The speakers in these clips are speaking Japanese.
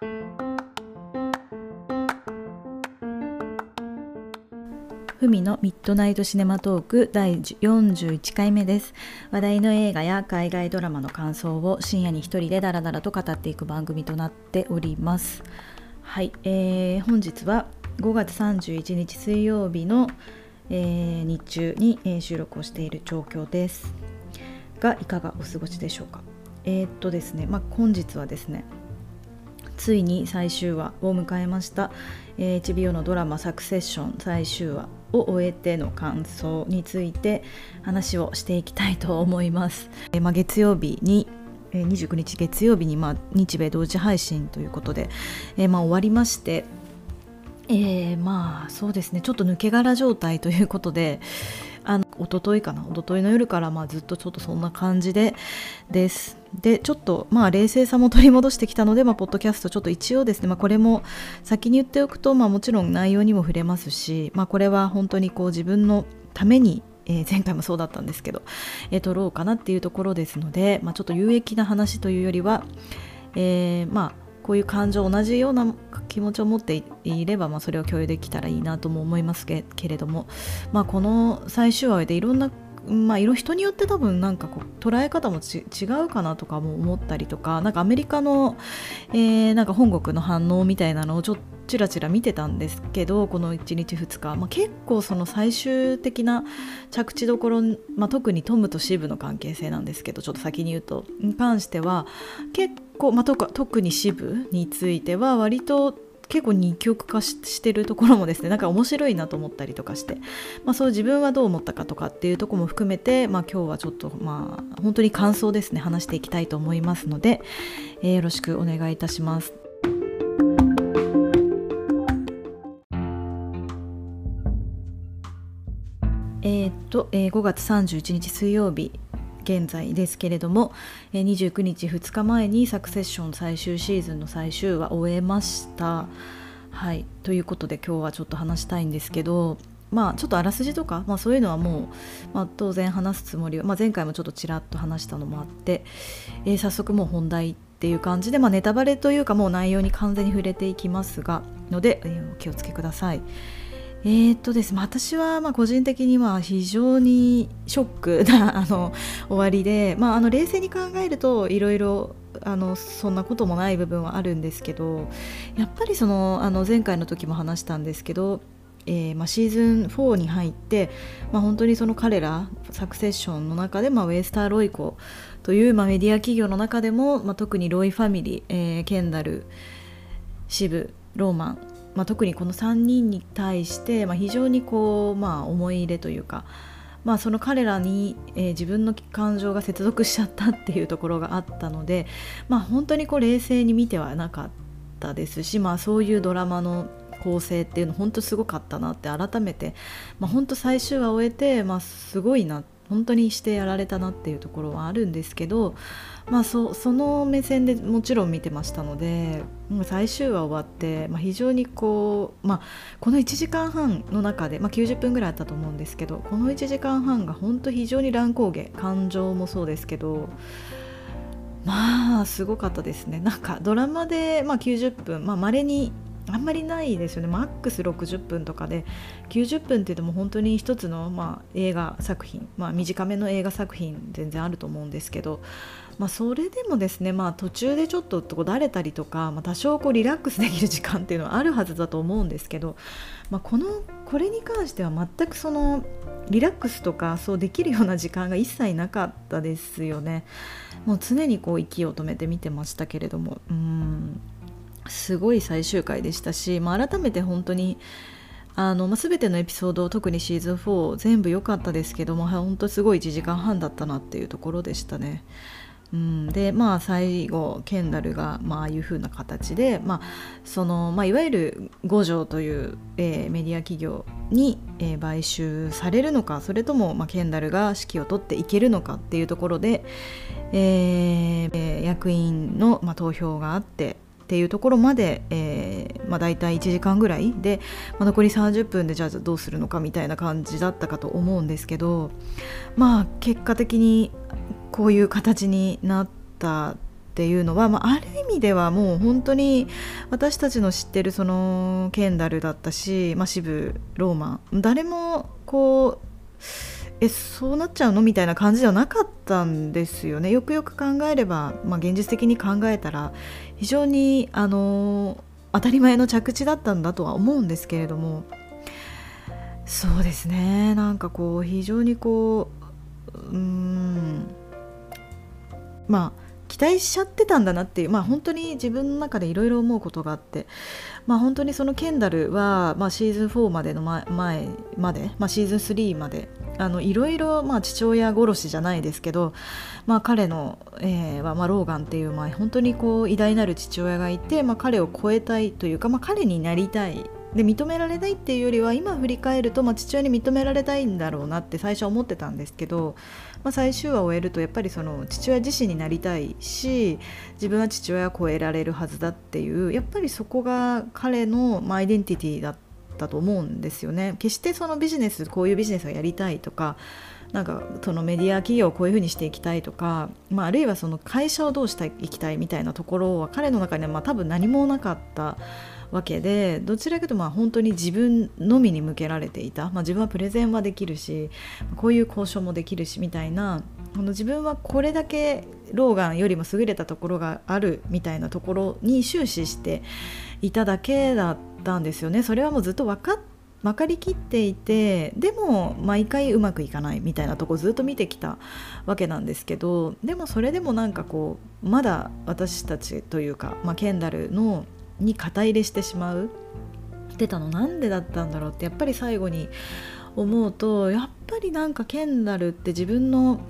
ふみのミッドナイトシネマトーク第41回目です。話題の映画や海外ドラマの感想を深夜に一人でダラダラと語っていく番組となっております。はい、えー、本日は5月31日水曜日の、えー、日中に、えー、収録をしている状況です。がいかがお過ごしでしょうか。えー、っとですねまあ本日はですねついに最終話を迎えました、えー、HBO のドラマ「サクセッション」最終話を終えての感想について話をしていきたいと思います。えー、まあ、月曜日に29日月曜日に、まあ、日米同時配信ということで、えー、まあ、終わりまして、えー、まあそうですねちょっと抜け殻状態ということであの一昨日かな一昨日の夜からまあずっとちょっとそんな感じでです。でちょっとまあ冷静さも取り戻してきたので、まあ、ポッドキャストちょっと一応ですね、まあ、これも先に言っておくと、まあ、もちろん内容にも触れますし、まあ、これは本当にこう自分のためにえー、前回もそうだったんですけど、えー、撮ろうかなっていうところですので、まあ、ちょっと有益な話というよりは、えー、まあこういう感情同じような気持ちを持っていれば、まあ、それを共有できたらいいなとも思いますけれども、まあ、この最終話でいろんなまあ、人によって多分なんかこう捉え方も違うかなとかも思ったりとかなんかアメリカの、えー、なんか本国の反応みたいなのをちょっとちらちら見てたんですけどこの1日2日、まあ、結構その最終的な着地どころ、まあ、特にトムとシブの関係性なんですけどちょっと先に言うとに関しては結構、まあ、特にシブについては割と結構二極化してるところもですねなんか面白いなと思ったりとかして、まあ、そう自分はどう思ったかとかっていうとこも含めて、まあ、今日はちょっとまあ本当に感想ですね話していきたいと思いますので、えー、よろしくお願いいたします。えー、っと、えー、5月31日水曜日現在ですけれども、え、29日2日前にサクセッション最終シーズンの最終話終えました。はいということで今日はちょっと話したいんですけどまあちょっとあらすじとか、まあ、そういうのはもう、まあ、当然話すつもりは、まあ、前回もちょっとちらっと話したのもあって、えー、早速もう本題っていう感じで、まあ、ネタバレというかもう内容に完全に触れていきますがので、えー、お気をつけください。えー、っとですね、私はまあ個人的には非常にショックな あの終わりで、まあ、あの冷静に考えるといろいろあのそんなこともない部分はあるんですけどやっぱりそのあの前回の時も話したんですけど、えー、まあ、シーズン4に入って、まあ、本当にその彼らサクセッションの中で、まあ、ウェスター・ロイコという、まあ、メディア企業の中でも、まあ、特にロイファミリー、えー、ケンダルシブローマンまあ、特にこの3人に対して、まあ、非常にこう、まあ、思い入れというか、まあ、その彼らに、えー、自分の感情が接続しちゃったっていうところがあったので、まあ、本当にこう冷静に見てはなかったですし、まあ、そういうドラマの構成っていうの本当すごかったなって改めて、まあ、本当最終話を終えて、まあ、すごいな本当にしてやられたなっていうところはあるんですけど、まあ、そその目線でもちろん見てましたので最終話終わって、まあ、非常にこう、まあ、この1時間半の中で、まあ、90分ぐらいあったと思うんですけどこの1時間半が本当非常に乱高下感情もそうですけどまあすごかったですね。なんかドラマで、まあ、90分まあ、稀にあんまりないですよね。マックス60分とかで90分って言っても本当に一つの、まあ、映画作品、まあ、短めの映画作品全然あると思うんですけど、まあ、それでもですね、まあ、途中でちょっとこだれたりとか、まあ、多少こうリラックスできる時間っていうのはあるはずだと思うんですけど、まあ、このこれに関しては全くそのリラックスとかそうできるような時間が一切なかったですよね。もう常にこう息を止めて見てましたけれどもうんすごい最終回でしたし、まあ、改めて本当にあの、まあ、全てのエピソード特にシーズン4全部良かったですけども本当すごい1時間半だったなっていうところでしたね。うん、でまあ最後ケンダルが、まああいう風な形で、まあそのまあ、いわゆる五条という、えー、メディア企業に、えー、買収されるのかそれとも、まあ、ケンダルが指揮を取っていけるのかっていうところで、えー、役員の、まあ、投票があってっていうところまで、えーまあ、大体1時間ぐらいで、まあ、残り30分でじゃあどうするのかみたいな感じだったかと思うんですけどまあ結果的にこういう形になったっていうのは、まあ、ある意味ではもう本当に私たちの知ってるそのケンダルだったし、まあ、シブローマン誰もこうえそうなっちゃうのみたいな感じではなかったんですよね。よくよく考えれば、まあ、現実的に考えたら非常にあの当たり前の着地だったんだとは思うんですけれどもそうですね。なんかこう非常にこううんまあ期待しちゃってたんだなっていうまあ本当に自分の中でいろいろ思うことがあってまあ本当にそのケンダルは、まあ、シーズン4までの前まで、まあ、シーズン3まであのいろいろ、ま、父親殺しじゃないですけど、まあ、彼の、えーはまあ、ローガンっていう、まあ、本当にこう偉大なる父親がいて、まあ、彼を超えたいというか、まあ、彼になりたいで認められないっていうよりは今振り返ると、まあ、父親に認められたいんだろうなって最初は思ってたんですけど、まあ、最終話を終えるとやっぱりその父親自身になりたいし自分は父親を超えられるはずだっていうやっぱりそこが彼の、まあ、アイデンティティだったと思うんですよね。決してそのビジネスこういうビジネスをやりたいとかなんかそのメディア企業をこういうふうにしていきたいとか、まあ、あるいはその会社をどうしていきたいみたいなところは彼の中にはまあ多分何もなかったわけでどちらかというとまあ本当に自分のみに向けられていた、まあ、自分はプレゼンはできるしこういう交渉もできるしみたいなあの自分はこれだけローガンよりも優れたところがあるみたいなところに終始していただけだったんですよね。それはもうずっと分かって分かりきっていてでも毎回うまくいかないみたいなとこずっと見てきたわけなんですけどでもそれでもなんかこうまだ私たちというか、まあ、ケンダルのに肩入れしてしまう。ってたの？なんでだったんだろうってやっぱり最後に思うとやっぱりなんかケンダルって自分の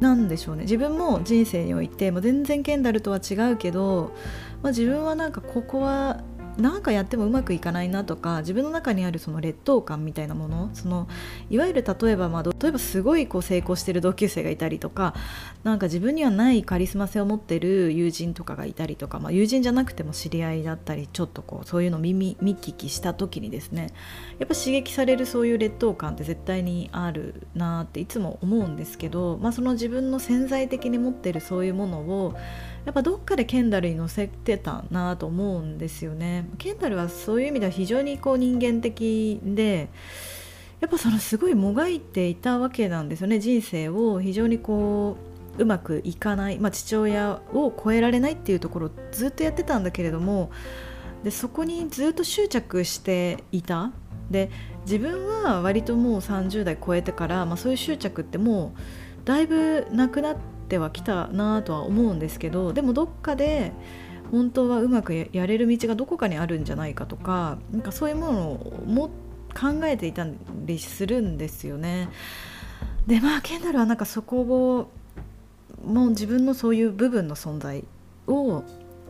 なんでしょうね。自分も人生においてもう全然ケンダルとは違うけど、まあ、自分はなんかここはなんかやってもうまくいかないなとか自分の中にあるその劣等感みたいなものそのいわゆる例えば、まあ、例えばすごいこう成功してる同級生がいたりとかなんか自分にはないカリスマ性を持ってる友人とかがいたりとか、まあ、友人じゃなくても知り合いだったりちょっとこうそういうの耳見聞きした時にですねやっぱ刺激されるそういう劣等感って絶対にあるなっていつも思うんですけど、まあ、その自分の潜在的に持ってるそういうものをやっぱどっかでケンダルに乗せてたなと思うんですよね。ケンダルはそういう意味では非常にこう人間的でやっぱそのすごいもがいていたわけなんですよね人生を非常にこううまくいかない、まあ、父親を超えられないっていうところをずっとやってたんだけれどもでそこにずっと執着していたで自分は割ともう30代超えてから、まあ、そういう執着ってもうだいぶなくなってってはきたなとは思うんですけどでもどっかで本当はうまくやれる道がどこかにあるんじゃないかとかなんかそういうものをも考えていたりするんですよね。でまあケンダルはなんかそこをもう自分のそういう部分の存在を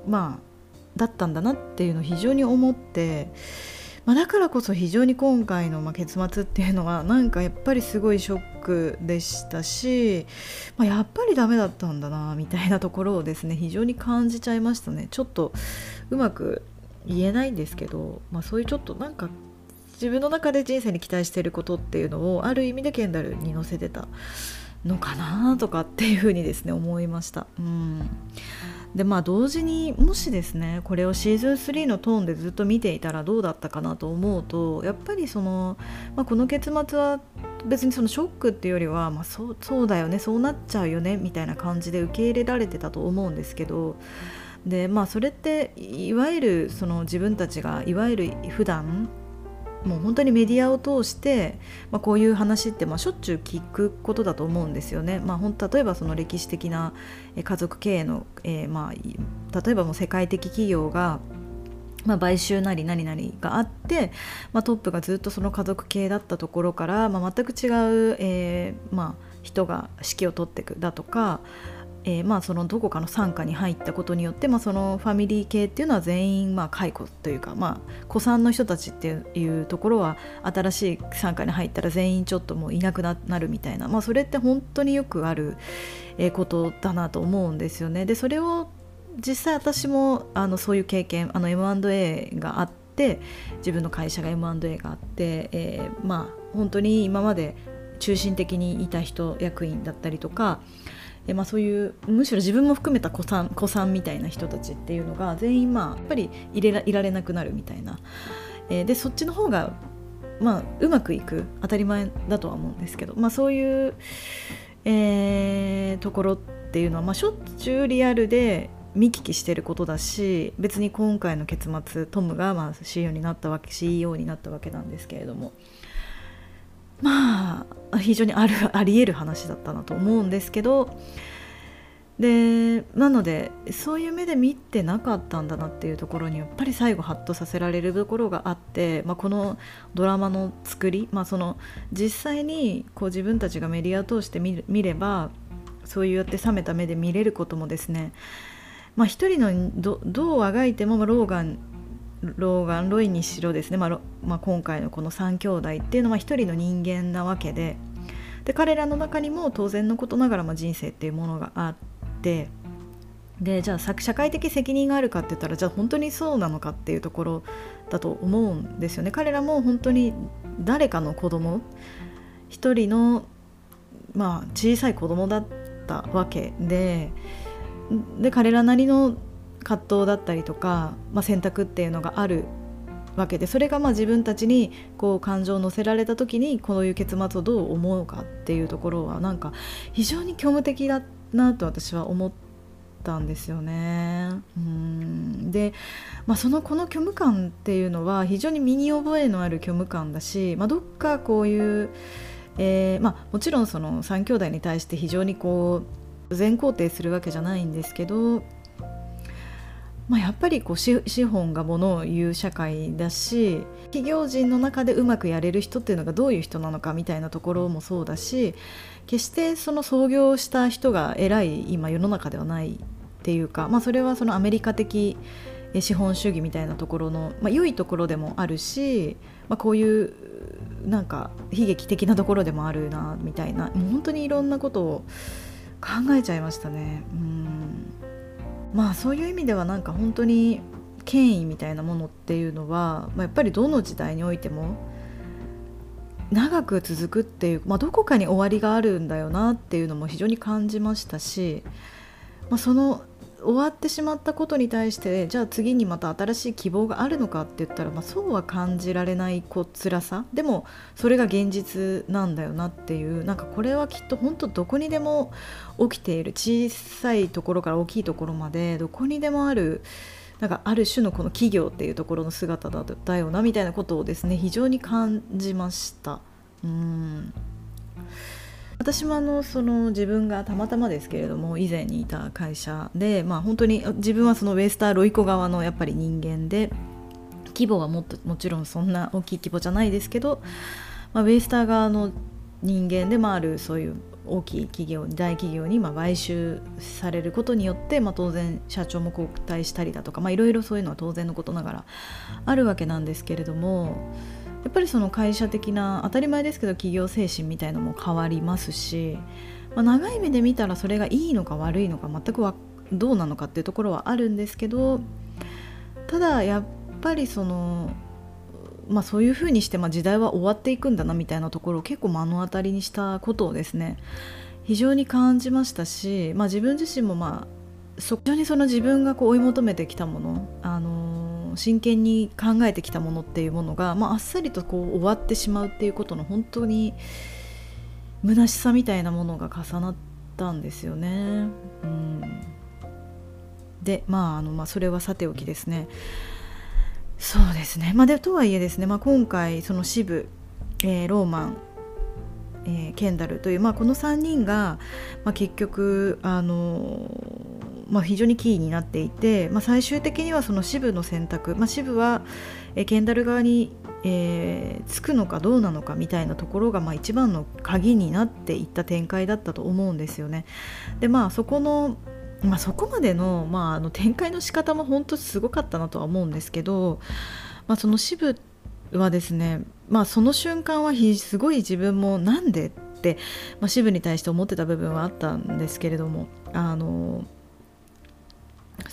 まあだったんだなっていうのを非常に思ってまあ、だからこそ非常に今回のま結末っていうのはなんかやっぱりすごいショックでしたし、まあ、やっぱりダメだったんだなみたいなところをですね非常に感じちゃいましたねちょっとうまく言えないんですけど、まあ、そういうちょっとなんか自分の中で人生に期待していることっていうのをある意味でケンダルに載せてたのかなとかっていうふうにですね思いました。うんでまあ同時にもしですねこれをシーズン3のトーンでずっと見ていたらどうだったかなと思うとやっぱりその、まあ、この結末は別にそのショックっていうよりは、まあ、そうそうだよねそうなっちゃうよねみたいな感じで受け入れられてたと思うんですけどでまあそれっていわゆるその自分たちがいわゆる普段もう本当にメディアを通して、まあ、こういう話ってまあしょっちゅう聞くことだと思うんですよね。まあ、ほ例えばその歴史的な家族経営の、えー、まあ、例えばもう世界的企業がまあ、買収なり何々があって、まあ、トップがずっとその家族系だったところから、まあ、全く違う、えーまあ、人が指揮を取っていくだとかえー、まあそのどこかの傘下に入ったことによって、まあ、そのファミリー系っていうのは全員まあ解雇というか、まあ、子さんの人たちっていうところは新しい傘下に入ったら全員ちょっともういなくなるみたいな、まあ、それって本当によくあることだなと思うんですよね。でそれを実際私もあのそういう経験あの M&A があって自分の会社が M&A があって、えー、まあ本当に今まで中心的にいた人役員だったりとかえまあ、そういうむしろ自分も含めた子さん子さんみたいな人たちっていうのが全員まあやっぱり入れらいられなくなるみたいな、えー、でそっちの方がまあうまくいく当たり前だとは思うんですけど、まあ、そういう、えー、ところっていうのは、まあ、しょっちゅうリアルで見聞きしてることだし別に今回の結末トムがまあ CEO になったわけ CEO になったわけなんですけれども。まあ非常にあるありえる話だったなと思うんですけどでなのでそういう目で見てなかったんだなっていうところにやっぱり最後ハッとさせられるところがあって、まあ、このドラマの作り、まあ、その実際にこう自分たちがメディアを通して見ればそうやって冷めた目で見れることもですねまあ、一人のどどうあがいても、まあ、ローガンローガンロイにしろですね、まあまあ、今回のこの3兄弟っていうのは一人の人間なわけで。で彼らの中にも当然のことながらまあ人生っていうものがあって。でじゃあ社会的責任があるかって言ったらじゃあ本当にそうなのかっていうところだと思うんですよね。彼らも本当に誰かの子供一人のまあ小さい子供だったわけで。で彼らなりの葛藤だったりとか、まあ、選択っていうのがあるわけでそれがまあ自分たちにこう感情を乗せられた時にこういう結末をどう思うかっていうところはなんか非常に虚無的だなと私は思ったんですよね。うんで、まあ、そのこの虚無感っていうのは非常に身に覚えのある虚無感だし、まあ、どっかこういう、えーまあ、もちろんその3兄弟に対して非常にこう全肯定するわけじゃないんですけど、まあ、やっぱりこう資本がものを言う社会だし企業人の中でうまくやれる人っていうのがどういう人なのかみたいなところもそうだし決してその創業した人が偉い今世の中ではないっていうか、まあ、それはそのアメリカ的資本主義みたいなところの、まあ、良いところでもあるし、まあ、こういうなんか悲劇的なところでもあるなみたいなもう本当にいろんなことを考えちゃいましたね。うん。まあそういう意味ではなんか本当に権威みたいなものっていうのは、まあ、やっぱりどの時代においても長く続くっていう、まあ、どこかに終わりがあるんだよなっていうのも非常に感じましたし、まあ、その終わってしまったことに対してじゃあ次にまた新しい希望があるのかって言ったら、まあ、そうは感じられないこ辛さ。でもそれが現実なんだよなっていう。なんかこれはきっと本当どこにでも起きている。小さいところから大きいところまでどこにでもあるなんかある種のこの企業っていうところの姿だだよなみたいなことをですね非常に感じました。うん。私もあのその自分がたまたまですけれども以前にいた会社で、まあ、本当に自分はそのウェスター・ロイコ側のやっぱり人間で規模はもっともちろんそんな大きい規模じゃないですけど、まあ、ウェスター側の人間でもあるそういう大きい企業大企業にま買収されることによって、まあ、当然社長も交代したりだとかいろいろそういうのは当然のことながらあるわけなんですけれどもやっぱりその会社的な当たり前ですけど企業精神みたいのも変わりますし、まあ、長い目で見たらそれがいいのか悪いのか全くどうなのかっていうところはあるんですけどただやっぱりその、まあ、そういうふうにしてまあ時代は終わっていくんだなみたいなところを結構目の当たりにしたことをですね非常に感じましたし、まあ、自分自身もまあそこにその自分がこう追い求めてきたものあの真剣に考えてきたものっていうものが、まあ、あっさりとこう終わってしまうっていうことの本当に虚しさみたいなものが重なったんですよね。うん、でまああの、まあ、それはさておきですね。そうですね、まあ、でとはいえですね、まあ、今回その支部、えー、ローマンえー、ケンダルという、まあ、この3人が、まあ、結局あのまあ、非常にキーになっていて、まあ、最終的にはその支部の選択、まあ、支部は、え、ケンダル側に、えー、つくのかどうなのかみたいなところが、まあ、一番の鍵になっていった展開だったと思うんですよね。でまあそこのまあ、そこまでの,、まあ、あの展開の仕方も本当すごかったなとは思うんですけど、まあ、その支部はですね、まあ、その瞬間はすごい自分もなんでって、まあ、支部に対して思ってた部分はあったんですけれどもあの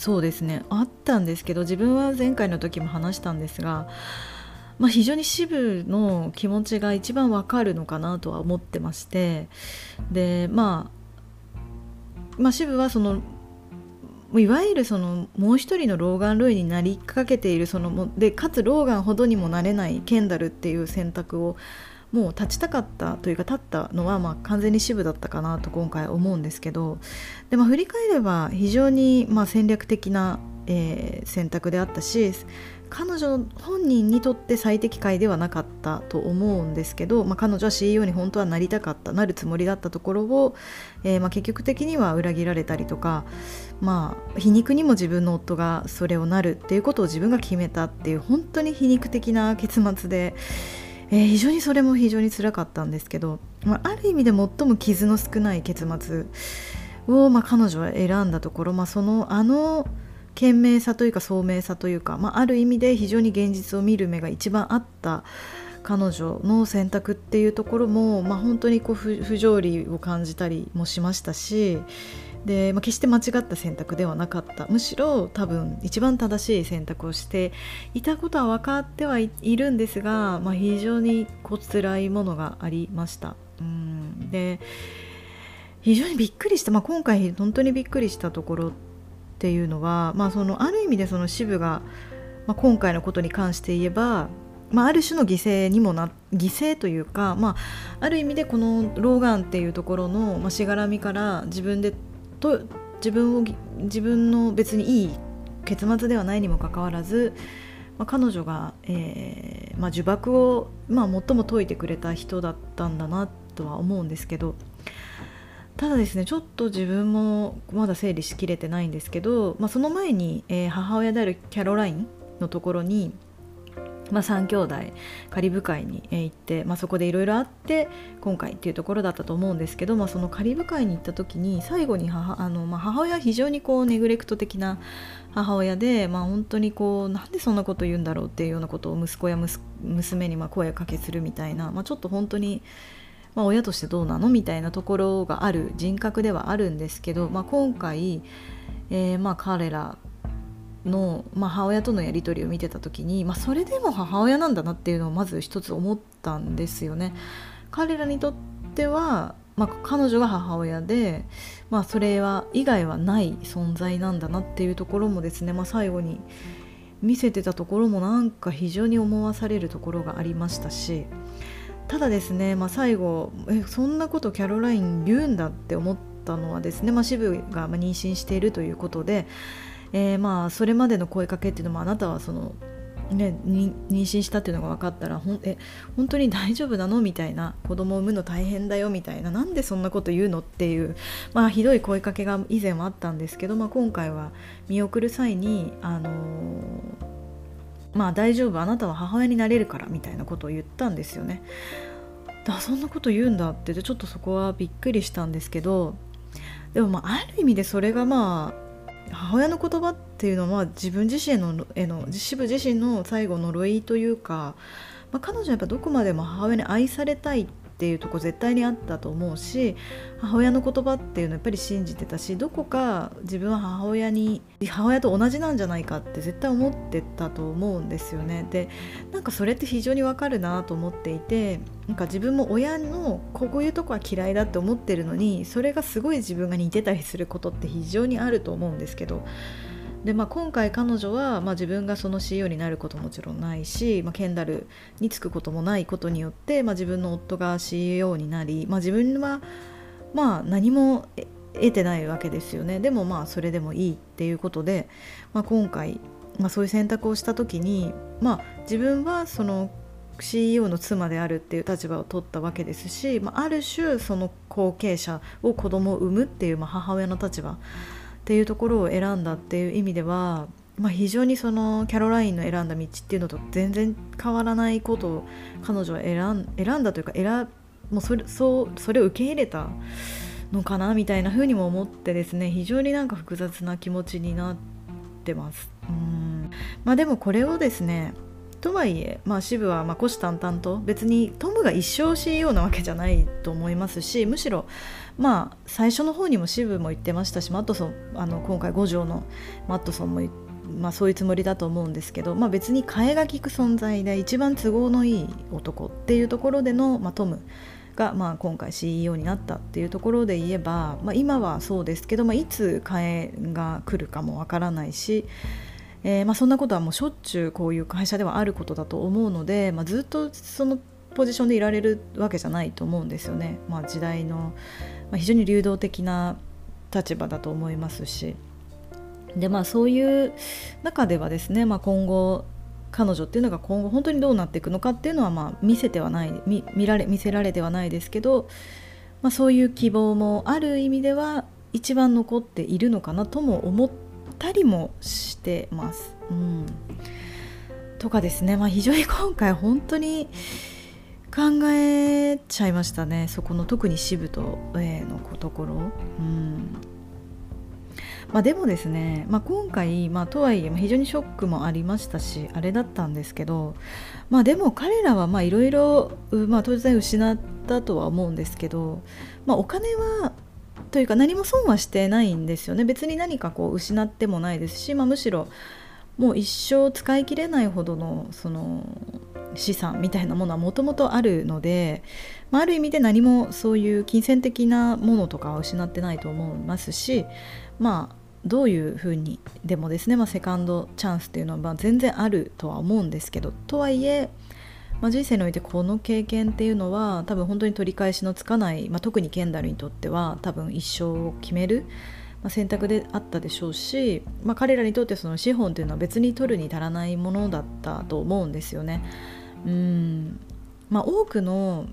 そうですね。あったんですけど自分は前回の時も話したんですが、まあ、非常に支部の気持ちが一番わかるのかなとは思ってましてでまあまあ、渋はそのいわゆるそのもう一人のローガン・ロイになりかけているそのでかつローガンほどにもなれないケンダルっていう選択をもう立ちたかったというか立ったのはまあ完全に支部だったかなと今回思うんですけどで、まあ、振り返れば非常にまあ戦略的な、えー、選択であったし彼女本人にとって最適解ではなかったと思うんですけど、まあ、彼女は CEO に本当はなりたかったなるつもりだったところを、えー、まあ結局的には裏切られたりとか、まあ、皮肉にも自分の夫がそれをなるっていうことを自分が決めたっていう本当に皮肉的な結末で。えー、非常にそれも非常につらかったんですけど、まあ、ある意味で最も傷の少ない結末を、まあ、彼女は選んだところ、まあ、そのあの賢明さというか聡明さというか、まあ、ある意味で非常に現実を見る目が一番あった彼女の選択っていうところも、まあ、本当にこう不条理を感じたりもしましたしで、まあ、決して間違った選択ではなかった。むしろ多分一番正しい選択をしていたことは分かってはいるんですが、まあ、非常にこ辛いものがありました。うん。で非常にびっくりした、まあ、今回本当にびっくりしたところっていうのは、まあ、そのある意味でその支部が、まあ、今回のことに関して言えば、まあ、ある種の犠牲にもな犠牲というか、まあ、ある意味でこのローガンっていうところの、まあ、しがらみから自分でと自分を自分の別にいい結末ではないにもかかわらず、まあ、彼女が、えーまあ、呪縛を、まあ、最も解いてくれた人だったんだなとは思うんですけどただですねちょっと自分もまだ整理しきれてないんですけど、まあ、その前に、えー、母親であるキャロラインのところに、まあ、3兄弟カリブ海に行って、まあ、そこでいろいろあって今回っていうところだったと思うんですけど、まあ、そのカリブ海に行った時に最後に母あの、まあ、母親は非常にこうネグレクト的な母親で、まあ、本当にこうなんでそんなこと言うんだろうっていうようなことを息子や娘にまあ声かけするみたいな、まあ、ちょっと本当に。まあ、親としてどうなのみたいなところがある人格ではあるんですけど、まあ、今回、えー、まあ彼らの、まあ、母親とのやり取りを見てた時に、まあ、それでも母親なんだなっていうのをまず一つ思ったんですよね。彼らにとっては、まあ、彼女が母親で、まあ、それは以外はない存在なんだなっていうところもですね、まあ、最後に見せてたところもなんか非常に思わされるところがありましたしただですね、まあ、最後えそんなことキャロライン言うんだって思ったのはですね、まあ、支部が妊娠しているということで、えー、まあそれまでの声かけっていうのもあなたはそのね、妊娠したっていうのが分かったらほんえ本当に大丈夫なのみたいな子供を産むの大変だよみたいななんでそんなこと言うのっていう、まあ、ひどい声かけが以前はあったんですけど、まあ、今回は見送る際に、あのーまあ大丈夫あなたは母親になれるからみたいなことを言ったんですよね。だそんなこと言うんだってちょっとそこはびっくりしたんですけどでもまあある意味でそれがまあ母親の言葉っていうのは自分自身のへの自分自身の最後呪いというか、まあ、彼女はやっぱどこまでも母親に愛されたいっっていうとこ絶対にあったと思うし母親の言葉っていうのやっぱり信じてたしどこか自分は母親に母親と同じなんじゃないかって絶対思ってたと思うんですよね。でなんかそれって非常にわかるなと思っていてなんか自分も親のこういうとこは嫌いだって思ってるのにそれがすごい自分が似てたりすることって非常にあると思うんですけどで、まあ、今回彼女は、まあ、自分がその CEO になることもちろんないし、まあ、ケンダルに就くこともないことによって、まあ、自分の夫が CEO になり、まあ、自分は、まあ、何も得てないわけですよね。でもまあそれでもいいっていうことで、まあ、今回、まあ、そういう選択をした時に、まあ、自分はその CEO の妻であるっていう立場を取ったわけですし、まあ、ある種その後継者を子供を産むっていう、まあ、母親の立場っていうところを選んだっていう意味では、まあ、非常にそのキャロラインの選んだ道っていうのと全然変わらないことを彼女は選ん選んだというか選もうそれそうそれを受け入れたのかなみたいな風にも思ってですね非常になんか複雑な気持ちになってます。うんまあ、でもこれをですねとはいえ、まあ、支部はまあ虎視眈々と別にトムが一生 CEO なわけじゃないと思いますしむしろまあ最初の方にも支部も言ってましたしマットソンあの今回五条のマットソンもまあ、そういうつもりだと思うんですけど、まあ、別に替えが利く存在で一番都合のいい男っていうところでの、まあ、トムが、まあ、今回 CEO になったっていうところで言えば、まあ、今はそうですけど、まあ、いつ替えが来るかもわからないし、えー、まあ、そんなことはもうしょっちゅうこういう会社ではあることだと思うので、まあ、ずっとそのポジションでいられるわけじゃないと思うんですよね。まあ、時代の、ま、非常に流動的な立場だと思いますし。でまあそういう中ではですね、まあ、今後彼女っていうのが今後本当にどうなっていくのかっていうのはま見せてはない見られ見せられてはないですけど、まあ、そういう希望もある意味では一番残っているのかなとも思ってたりもしてます。うん、とかですね、まあ、非常に今回本当に考えちゃいましたね。そこの特に支部と A のところ。うん。まあ、でもですね、まあ、今回、まあ、とはいえ非常にショックもありましたしあれだったんですけど、まあ、でも彼らはいろいろ当然失ったとは思うんですけど、まあ、お金はというか何も損はしてないんですよね。別に何かこう失ってもないですし、まあ、むしろもう一生使い切れないほどのその資産みたいなものはもともとあるので、まあ、ある意味で何もそういう金銭的なものとかは失ってないと思いますしまあどういうふうにでもですね、まあ、セカンドチャンスっていうのはま全然あるとは思うんですけどとはいえ、まあ、人生においてこの経験っていうのは多分本当に取り返しのつかない、まあ、特にケンダルにとっては多分一生を決める、まあ、選択であったでしょうし、まあ、彼らにとってその資本っていうのは別に取るに足らないものだったと思うんですよね。うんまあ、多くの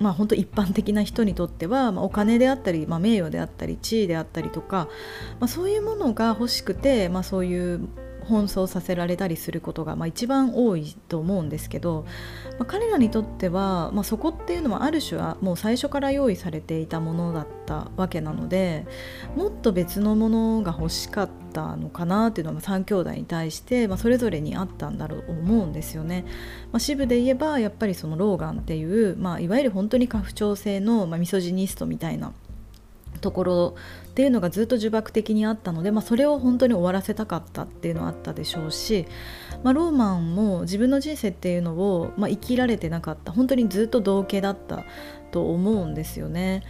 まあ、本当一般的な人にとっては、まあ、お金であったり、まあ、名誉であったり地位であったりとか、まあ、そういうものが欲しくて、まあ、そういう奔走させられたりすることが、まあ、一番多いと思うんですけど、まあ、彼らにとっては、まあ、そこっていうのはある種はもう最初から用意されていたものだったわけなのでもっと別のものが欲しかったのかなっていうのは3兄弟に対して、まあ、それぞれにあったんだろうと思うんですよね。まあ、支部で言えばやっぱりそのローガンっていう、まあ、いわゆる本当に家父長制の、まあ、ミソジニストみたいなところっていうのがずっと呪縛的にあったので、まあ、それを本当に終わらせたかったっていうのはあったでしょうし、まあ、ローマンも自分の人生っていうのを、まあ、生きられてなかった本当にずっと同型だったと思うんですよね。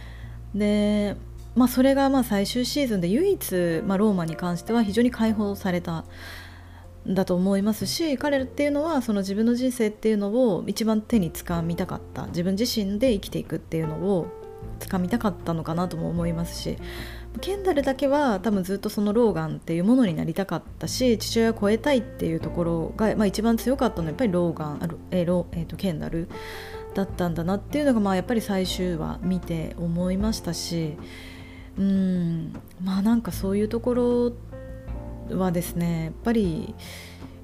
でまあ、それがまあ最終シーズンで唯一、まあ、ローマに関しては非常に解放されただと思いますし彼らっていうのはその自分の人生っていうのを一番手につかみたかった自分自身で生きていくっていうのをつかみたかったのかなとも思いますしケンダルだけは多分ずっとそのローガンっていうものになりたかったし父親を超えたいっていうところが、まあ、一番強かったのはやっぱりローガンあえロ、えー、とケンダルだったんだなっていうのが、まあ、やっぱり最終話見て思いましたしうんまあなんかそういうところはですねやっぱり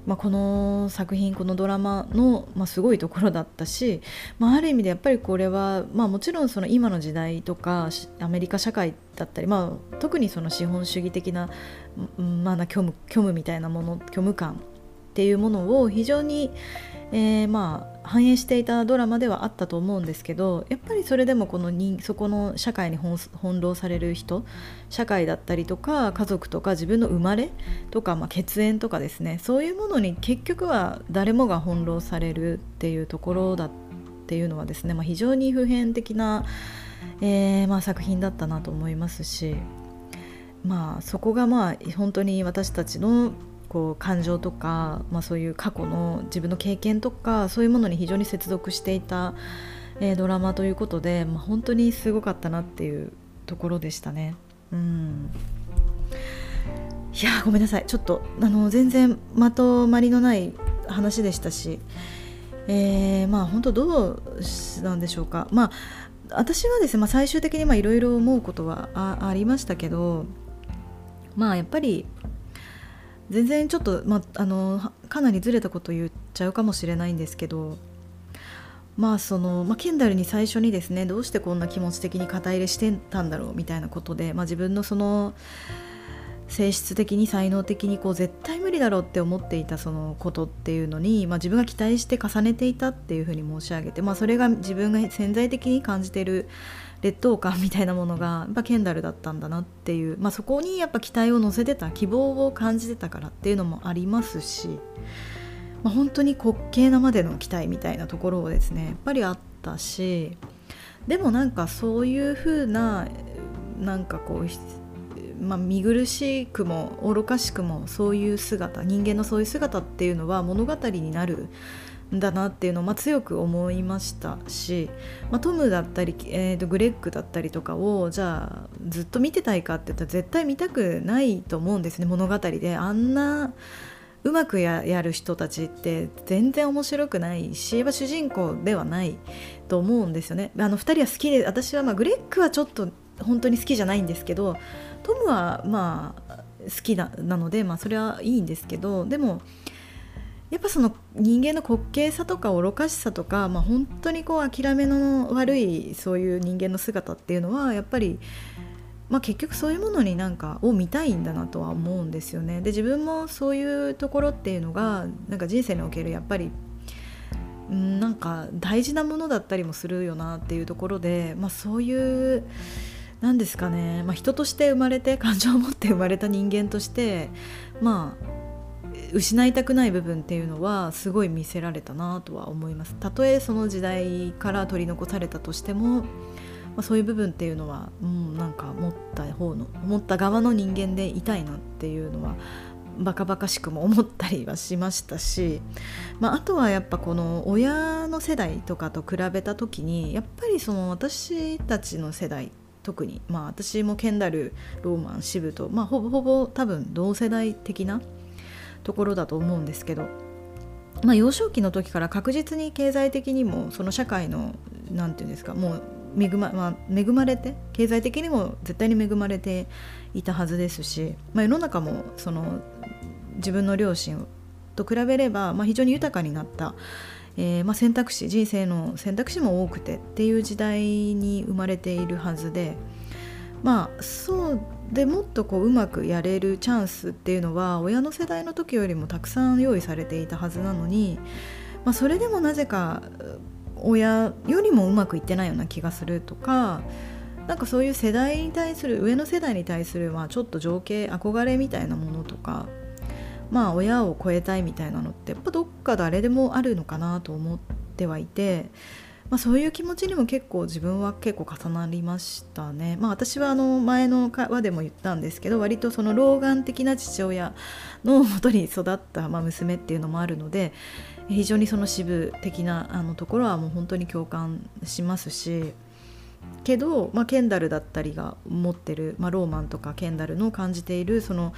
まあ、この作品このドラマの、まあ、すごいところだったし、まあ、ある意味でやっぱりこれは、まあ、もちろんその今の時代とかアメリカ社会だったり、まあ、特にその資本主義的な、まあ、虚無虚無みたいなもの虚無感っていうものを非常に、えー、まあ反映していたドラマではあったと思うんですけどやっぱりそれでもこの人そこの社会に翻弄される人社会だったりとか家族とか自分の生まれとか、まあ、血縁とかですねそういうものに結局は誰もが翻弄されるっていうところだっていうのはですね、まあ、非常に普遍的な、えー、まあ、作品だったなと思いますし。まあ、そこがまあ本当に私たちのこう感情とか、まあ、そういう過去の自分の経験とかそういうものに非常に接続していた、えー、ドラマということで、まあ、本当にすごかったなっていうところでしたね。うん。いやごめんなさい。ちょっとあの全然まとまりのない話でしたし、えー、まあ本当どうなんでしょうか。まあ私はですね、まあ、最終的にいろいろ思うことはありましたけどまあやっぱり全然ちょっと、まあのかなりずれたこと言っちゃうかもしれないんですけどまあその、まあ、ケンダルに最初にですねどうしてこんな気持ち的に肩入れしてたんだろうみたいなことで、まあ、自分のその性質的に才能的にこう絶対無理だろうって思っていたそのことっていうのに、まあ、自分が期待して重ねていたっていうふうに申し上げて、まあ、それが自分が潜在的に感じてる劣等感みたいなものがやっぱケンダルだったんだなっていう、まあ、そこにやっぱ期待を乗せてた希望を感じてたからっていうのもありますし、まあ、本当に滑稽なまでの期待みたいなところをですねやっぱりあったしでもなんかそういう風ななんかこう、まあ、見苦しくも愚かしくもそういう姿人間のそういう姿っていうのは物語になるんだなっていうのを、まあ、強く思いましたし、まあ、トムだったり、えー、とグレッグだったりとかをじゃあずっと見てたいかって言ったら絶対見たくないと思うんですね物語であんなうまくやる人たちって全然面白くないし主人公ではないと思うんですよね。あの2人は好きで私はまあグレッグはちょっと本当に好きじゃないんですけどトムはまあ好きなので、まあ、それはいいんですけどでもやっぱその人間の滑稽さとか愚かしさとか、まあ、本当にこう諦めの悪いそういう人間の姿っていうのはやっぱり、まあ、結局そういうものになんかを見たいんだなとは思うんですよね。で自分もそういうところっていうのがなんか人生におけるやっぱりなんか大事なものだったりもするよなっていうところで、まあ、そういう何ですかね、まあ、人として生まれて感情を持って生まれた人間としてまあ失いたくない部分っていうのはすごい見せられたなとは思います。たとえその時代から取り残されたとしても、まあ、そういう部分っていうのは、うん、なんか持った方の持った側の人間でいたいなっていうのはバカバカしくも思ったりはしましたし、まあ、あとはやっぱこの親の世代とかと比べた時にやっぱりその私たちの世代特にまあ私もケンダルローマンシブと、まあ、ほぼほぼ多分同世代的なところだと思うんですけど、まあ、幼少期の時から確実に経済的にもその社会の何て言うんですかもう恵ま,、まあ、恵まれて経済的にも絶対に恵まれていたはずですし、まあ、世の中もその自分の両親と比べれば、まあ、非常に豊かになった、えー、まあ、選択肢人生の選択肢も多くてっていう時代に生まれているはずでまあそうでもっとこううまくやれるチャンスっていうのは親の世代の時よりもたくさん用意されていたはずなのに、まあ、それでもなぜか親よりもうまくいってないような気がするとかなんかそういう世代に対する上の世代に対するまちょっと情景憧れみたいなものとかまあ親を超えたいみたいなのってやっぱどっか誰でもあるのかなと思ってはいて。まあ、そういう気持ちにも結構自分は結構重なりましたね。まあ、私はあの前の会話でも言ったんですけど割とその老眼的な父親のもとに育ったま娘っていうのもあるので非常にその支部的なあのところはもう本当に共感しますしけど、まあ、ケンダルだったりが持ってる、まあ、ローマンとかケンダルの感じているその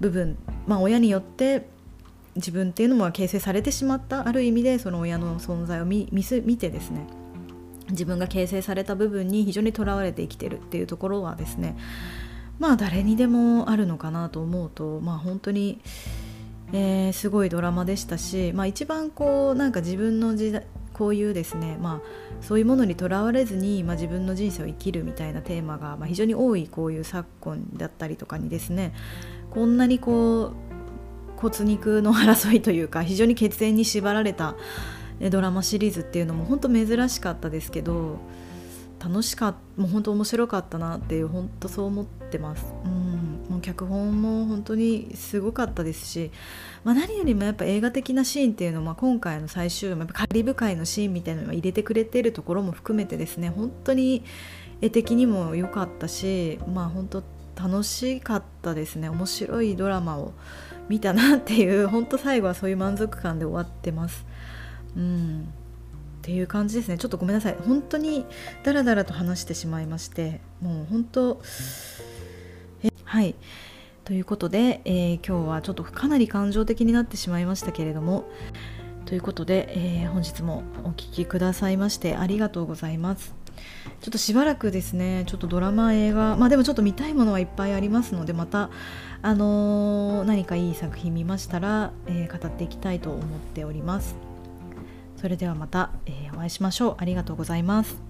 部分、まあ、親によって自分っていうのも形成されてしまったある意味でその親の存在を見てですね自分が形成された部分に非常にとらわれて生きてるっていうところはですねまあ誰にでもあるのかなと思うとまあ本当に、えー、すごいドラマでしたし、まあ、一番こうなんか自分の時代こういうですね、まあ、そういうものにとらわれずに、まあ、自分の人生を生きるみたいなテーマが、まあ、非常に多いこういう昨今だったりとかにですねこんなにこう骨肉の争いというか非常に血縁に縛られたドラマシリーズっていうのも本当珍しかったですけど楽しかったもう本当面白かったなっていう本当そう思ってます。うんもう脚本も本当にすごかったですし、まあ、何よりもやっぱ映画的なシーンっていうのは、今回の最終話カリブ海のシーンみたいなのを入れてくれてるところも含めてですね本当に絵的にも良かったしまあ本当楽しかったですね面白いドラマを見たなっていう本当最後はそういう満足感で終わってます。うん。っていう感じですね。ちょっとごめんなさい。本当にダラダラと話してしまいましてもう本当えはい。ということで、えー、今日はちょっとかなり感情的になってしまいましたけれどもということで、えー、本日もお聴きくださいましてありがとうございます。ちょっとしばらくですねちょっとドラマ映画まあでもちょっと見たいものはいっぱいありますのでまたあのー、何かいい作品見ましたら、えー、語っていきたいと思っております。それではまた、えー、お会いしましょう。ありがとうございます。